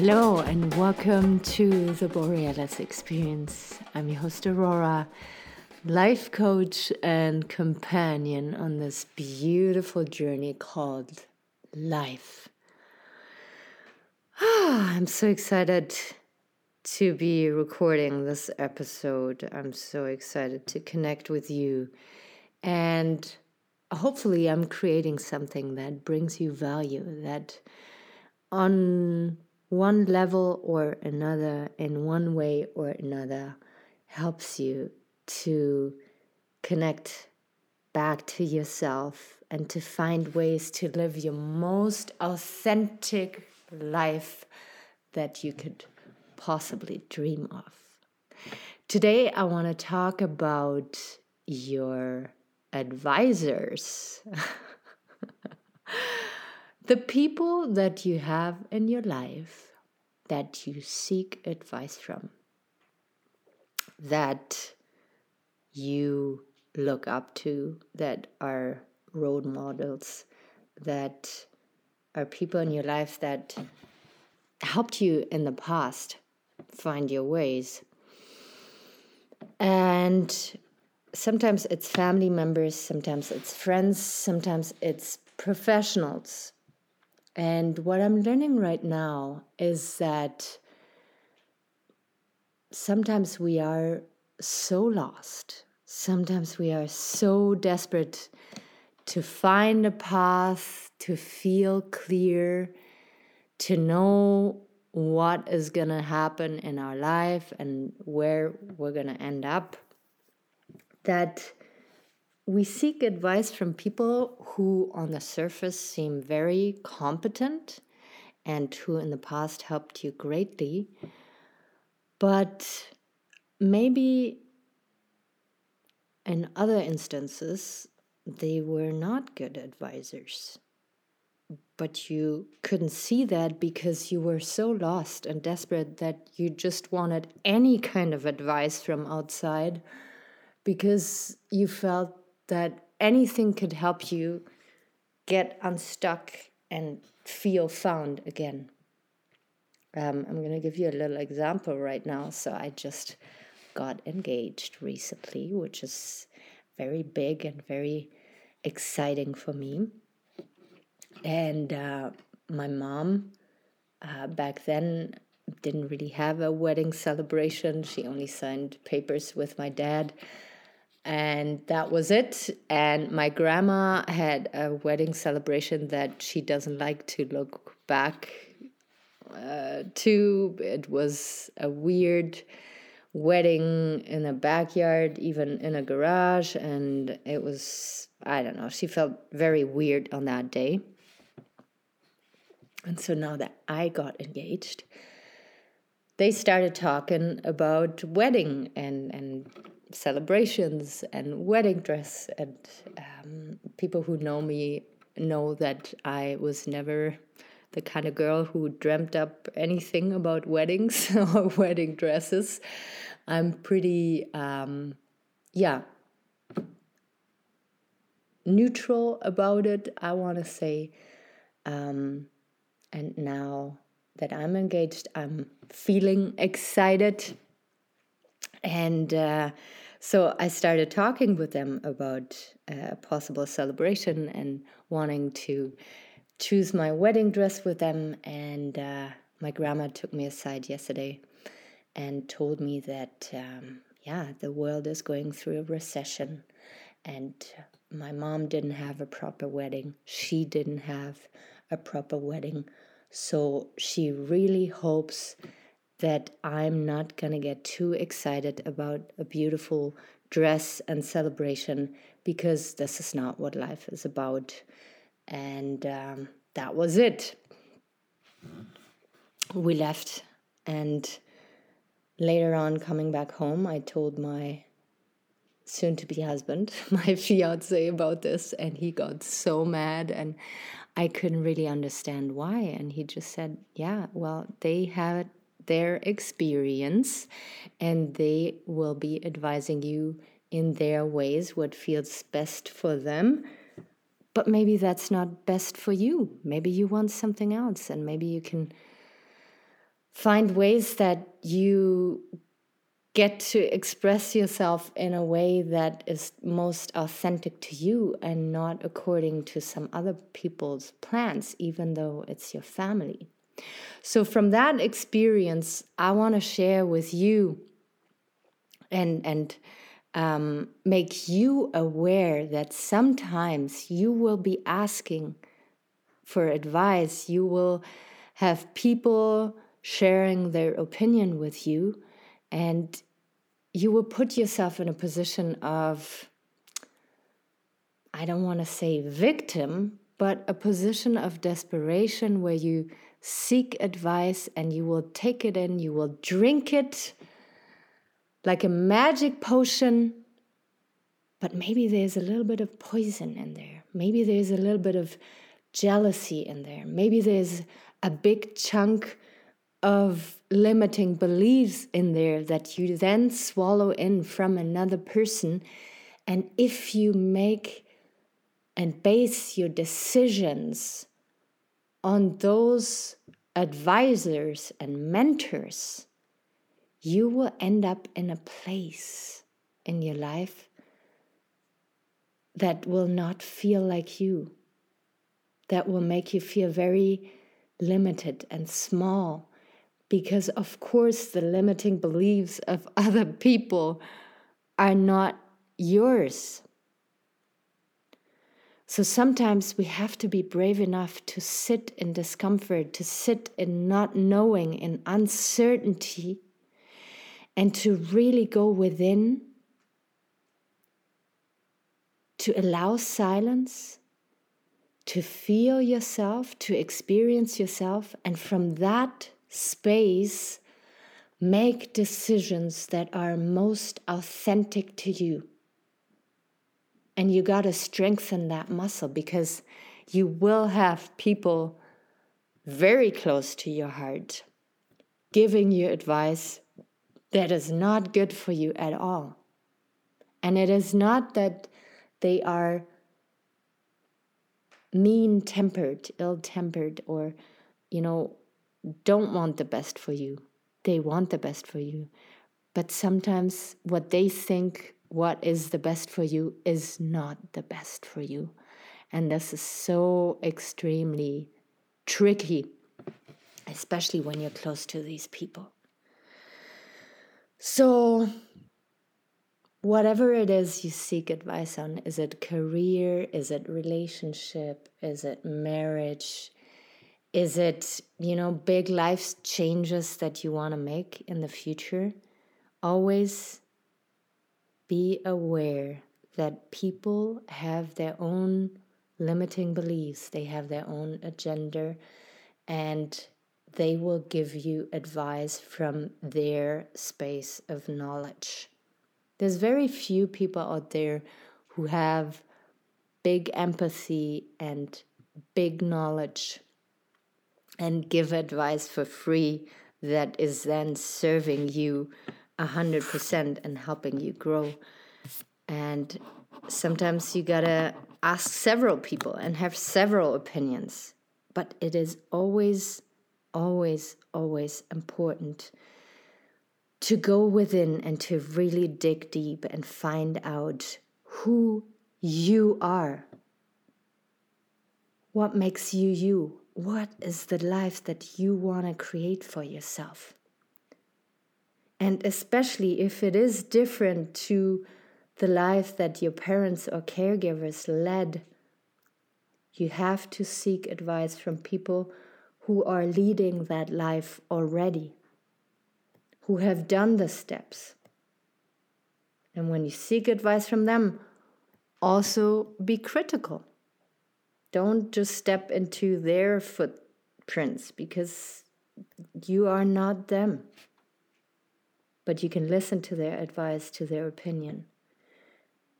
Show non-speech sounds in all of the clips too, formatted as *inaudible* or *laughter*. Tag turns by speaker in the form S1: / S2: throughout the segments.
S1: Hello and welcome to the Borealis Experience. I'm your host Aurora, life coach and companion on this beautiful journey called life. Ah, *sighs* I'm so excited to be recording this episode. I'm so excited to connect with you and hopefully I'm creating something that brings you value that on one level or another, in one way or another, helps you to connect back to yourself and to find ways to live your most authentic life that you could possibly dream of. Today, I want to talk about your advisors. *laughs* the people that you have in your life that you seek advice from, that you look up to, that are role models, that are people in your life that helped you in the past find your ways. And sometimes it's family members, sometimes it's friends, sometimes it's professionals and what I'm learning right now is that sometimes we are so lost. Sometimes we are so desperate to find a path, to feel clear, to know what is going to happen in our life and where we're going to end up. That we seek advice from people who, on the surface, seem very competent and who in the past helped you greatly. But maybe in other instances, they were not good advisors. But you couldn't see that because you were so lost and desperate that you just wanted any kind of advice from outside because you felt that anything could help you get unstuck and feel found again. Um, I'm going to give you a little example right now. So, I just got engaged recently, which is very big and very exciting for me. And uh, my mom, uh, back then, didn't really have a wedding celebration. She only signed papers with my dad and that was it. And my grandma had a wedding celebration that she doesn't like to look back uh, to. It was a weird wedding in a backyard, even in a garage, and it was, I don't know, she felt very weird on that day. And so now that I got engaged, they started talking about wedding and, and celebrations and wedding dress. And um, people who know me know that I was never the kind of girl who dreamt up anything about weddings *laughs* or wedding dresses. I'm pretty, um, yeah, neutral about it, I want to say. Um, and now that I'm engaged, I'm feeling excited. And uh, so I started talking with them about a possible celebration and wanting to choose my wedding dress with them. And uh, my grandma took me aside yesterday and told me that, um, yeah, the world is going through a recession. And my mom didn't have a proper wedding. She didn't have a proper wedding. So she really hopes that I'm not going to get too excited about a beautiful dress and celebration because this is not what life is about. And um, that was it. We left, and later on, coming back home, I told my soon to be husband, *laughs* my fiance, about this, and he got so mad. And I couldn't really understand why. And he just said, Yeah, well, they had their experience and they will be advising you in their ways what feels best for them. But maybe that's not best for you. Maybe you want something else, and maybe you can find ways that you get to express yourself in a way that is most authentic to you and not according to some other people's plans, even though it's your family. So, from that experience, I want to share with you and, and um, make you aware that sometimes you will be asking for advice, you will have people sharing their opinion with you and you will put yourself in a position of, I don't want to say victim, but a position of desperation where you seek advice and you will take it in, you will drink it like a magic potion. But maybe there's a little bit of poison in there. Maybe there's a little bit of jealousy in there. Maybe there's a big chunk of limiting beliefs in there that you then swallow in from another person. And if you make and base your decisions on those advisors and mentors, you will end up in a place in your life that will not feel like you, that will make you feel very limited and small because, of course, the limiting beliefs of *laughs* other people are not yours. So sometimes we have to be brave enough to sit in discomfort, to sit in not knowing, in uncertainty, and to really go within, to allow silence, to feel yourself, to experience yourself, and from that space, make decisions that are most authentic to you. And you got to strengthen that muscle because you will have people very close to your heart giving you advice that is not good for you at all. And it is not that they are mean tempered, ill tempered, or, you know, don't want the best for you. They want the best for you. But sometimes what they think what is the best for you is not the best for you. And this is so extremely tricky, especially when you're close to these people. So, whatever it is you seek advice on is it career, is it relationship, is it marriage, is it, you know, big life changes that you want to make in the future? Always be aware that people have their own limiting beliefs, they have their own agenda, and they will give you advice from their space of knowledge. There's very few people out there who have big empathy and big knowledge and give advice for free that is then serving you 100% and helping you grow. And sometimes you gotta ask several people and have several opinions. But it is always, always, always important to go within and to really dig deep and find out who you are. What makes you you? what is the life that you want to create for yourself? And especially if it is different to the life that your parents or caregivers led, you have to seek advice from people who are leading that life already, who have done the steps. And when you seek advice from them, also be critical. Don't just step into their footprints because you are not them. But you can listen to their advice, to their opinion,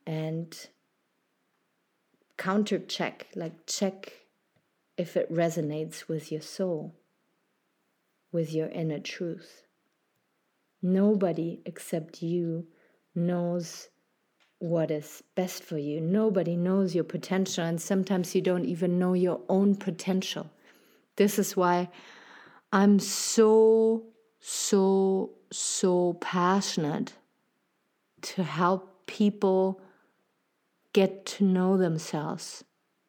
S1: and counter check, like check if it resonates with your soul, with your inner truth. Nobody except you knows what is best for you. Nobody knows your potential, and sometimes you don't even know your own potential. This is why I'm so, so, so passionate to help people get to know themselves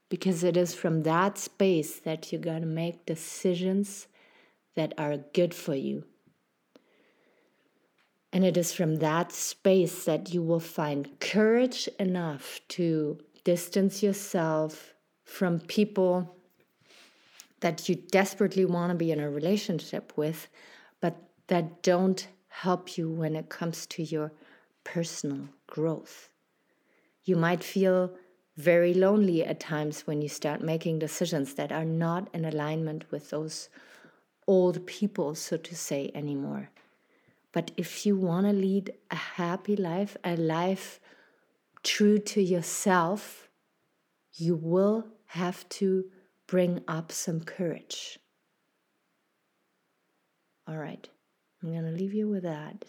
S1: because it is from that space that you're going to make decisions that are good for you. And it is from that space that you will find courage enough to distance yourself from people that you desperately want to be in a relationship with, that don't help you when it comes to your personal growth. You might feel very lonely at times when you start making decisions that are not in alignment with those old people, so to say, anymore. But if you want to lead a happy life, a life true to yourself, you will have to bring up some courage. All right, I'm going to leave you with that.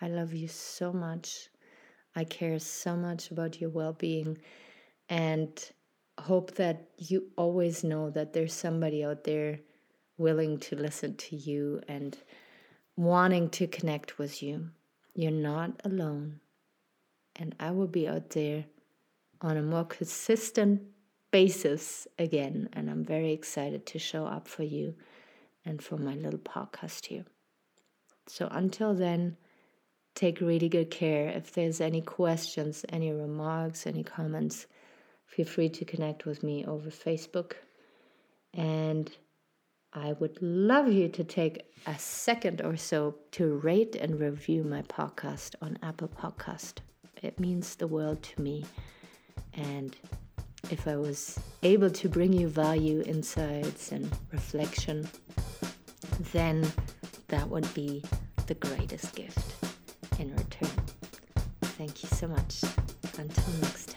S1: I love you so much. I care so much about your well being and hope that you always know that there's somebody out there willing to listen to you and wanting to connect with you. You're not alone. And I will be out there on a more consistent basis again. And I'm very excited to show up for you and for my little podcast here. So until then, take really good care. If there's any questions, any remarks, any comments, feel free to connect with me over Facebook. And I would love you to take a second or so to rate and review my podcast on Apple Podcast. It means the world to me. And if I was able to bring you value, insights, and reflection, then that would be the greatest gift in return. Thank you so much. Until next